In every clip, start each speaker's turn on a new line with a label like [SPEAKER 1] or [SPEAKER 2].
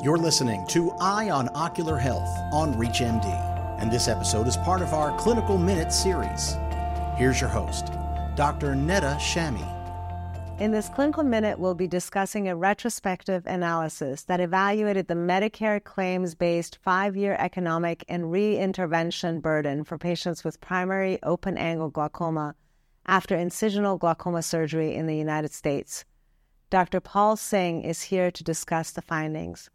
[SPEAKER 1] You're listening to Eye on Ocular Health on ReachMD, and this episode is part of our Clinical Minute series. Here's your host, Dr. Neda Shamie.
[SPEAKER 2] In this clinical minute, we'll be discussing a retrospective analysis that evaluated the Medicare claims based five year economic and re-intervention burden for patients with primary open angle glaucoma after incisional glaucoma surgery in the United States. Dr. Paul Singh is here to discuss the findings.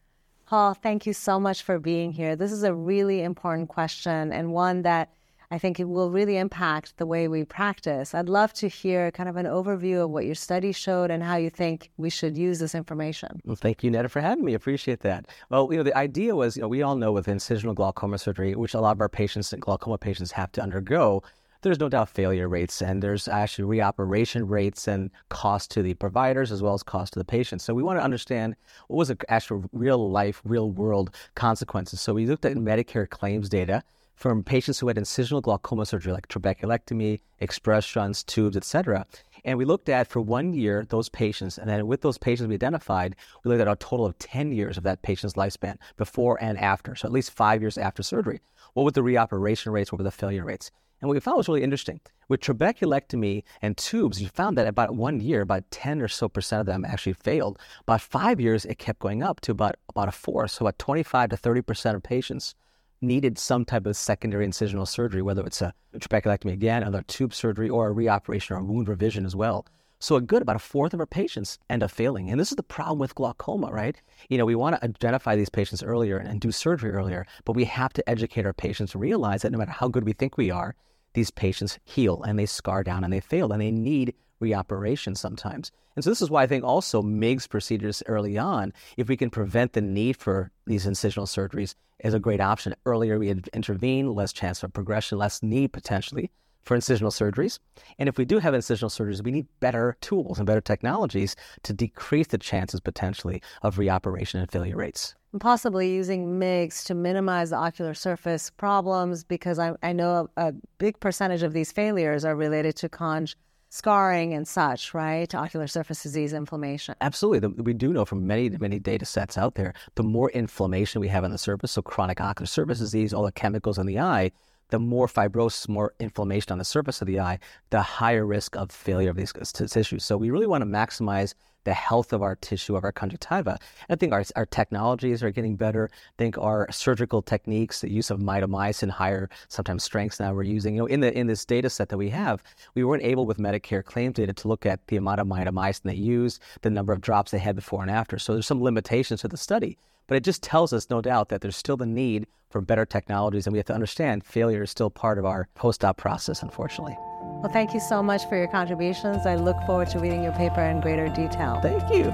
[SPEAKER 2] Paul, thank you so much for being here. This is a really important question and one that I think it will really impact the way we practice. I'd love to hear kind of an overview of what your study showed and how you think we should use this information.
[SPEAKER 3] Well, thank you, Neda, for having me. Appreciate that. Well, you know, the idea was, you know, we all know with incisional glaucoma surgery, which a lot of our patients glaucoma patients have to undergo, there's no doubt failure rates and there's actually reoperation rates and cost to the providers as well as cost to the patients. So we want to understand what was the actual real life, real world consequences. So we looked at Medicare claims data from patients who had incisional glaucoma surgery like trabeculectomy, Ex-PRESS shunts, tubes, etc. And we looked at for one year those patients, and then with those patients we identified, we looked at a total of 10 years of that patient's lifespan before and after. So at least five years after surgery. What were the reoperation rates? What were the failure rates? And what we found was really interesting. With trabeculectomy and tubes, you found that about one year, about 10 or so percent of them actually failed. About five years, it kept going up to about, about a fourth. So about 25 to 30 percent of patients needed some type of secondary incisional surgery, whether it's a trabeculectomy again, another tube surgery, or a reoperation or a wound revision as well. So a good about a fourth of our patients end up failing. And this is the problem with glaucoma, right? You know, we want to identify these patients earlier and do surgery earlier, but we have to educate our patients to realize that no matter how good we think we are, these patients heal and they scar down and they fail and they need reoperation sometimes. And so this is why I think also MIGS procedures early on, if we can prevent the need for these incisional surgeries, is a great option. Earlier we intervene, less chance of progression, less need potentially for incisional surgeries. And if we do have incisional surgeries, we need better tools and better technologies to decrease the chances potentially of reoperation and failure rates.
[SPEAKER 2] And possibly using MIGS to minimize the ocular surface problems because I, I know a, a big percentage of these failures are related to conj scarring and such, right? Ocular surface disease inflammation.
[SPEAKER 3] Absolutely. We do know from many, many data sets out there, the more inflammation we have on the surface, so chronic ocular surface disease, all the chemicals in the eye, the more fibrosis, more inflammation on the surface of the eye, the higher risk of failure of these tissues. So we really want to maximize the health of our tissue, of our conjunctiva. I think our, our technologies are getting better. I think our surgical techniques, the use of mitomycin, higher sometimes strengths now we're using. You know, in the in this data set that we have, we weren't able with Medicare claims data to look at the amount of mitomycin they used, the number of drops they had before and after. So there's some limitations to the study. But it just tells us, no doubt, that there's still the need for better technologies, and we have to understand failure is still part of our post-op process, unfortunately.
[SPEAKER 2] Well, thank you so much for your contributions. I look forward to reading your paper in greater detail.
[SPEAKER 3] Thank you.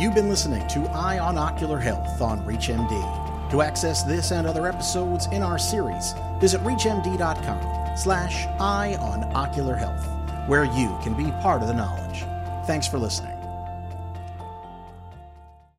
[SPEAKER 1] You've been listening to Eye on Ocular Health on ReachMD. To access this and other episodes in our series, visit reachmd.com slash eye on ocular health, where you can be part of the knowledge. Thanks for listening.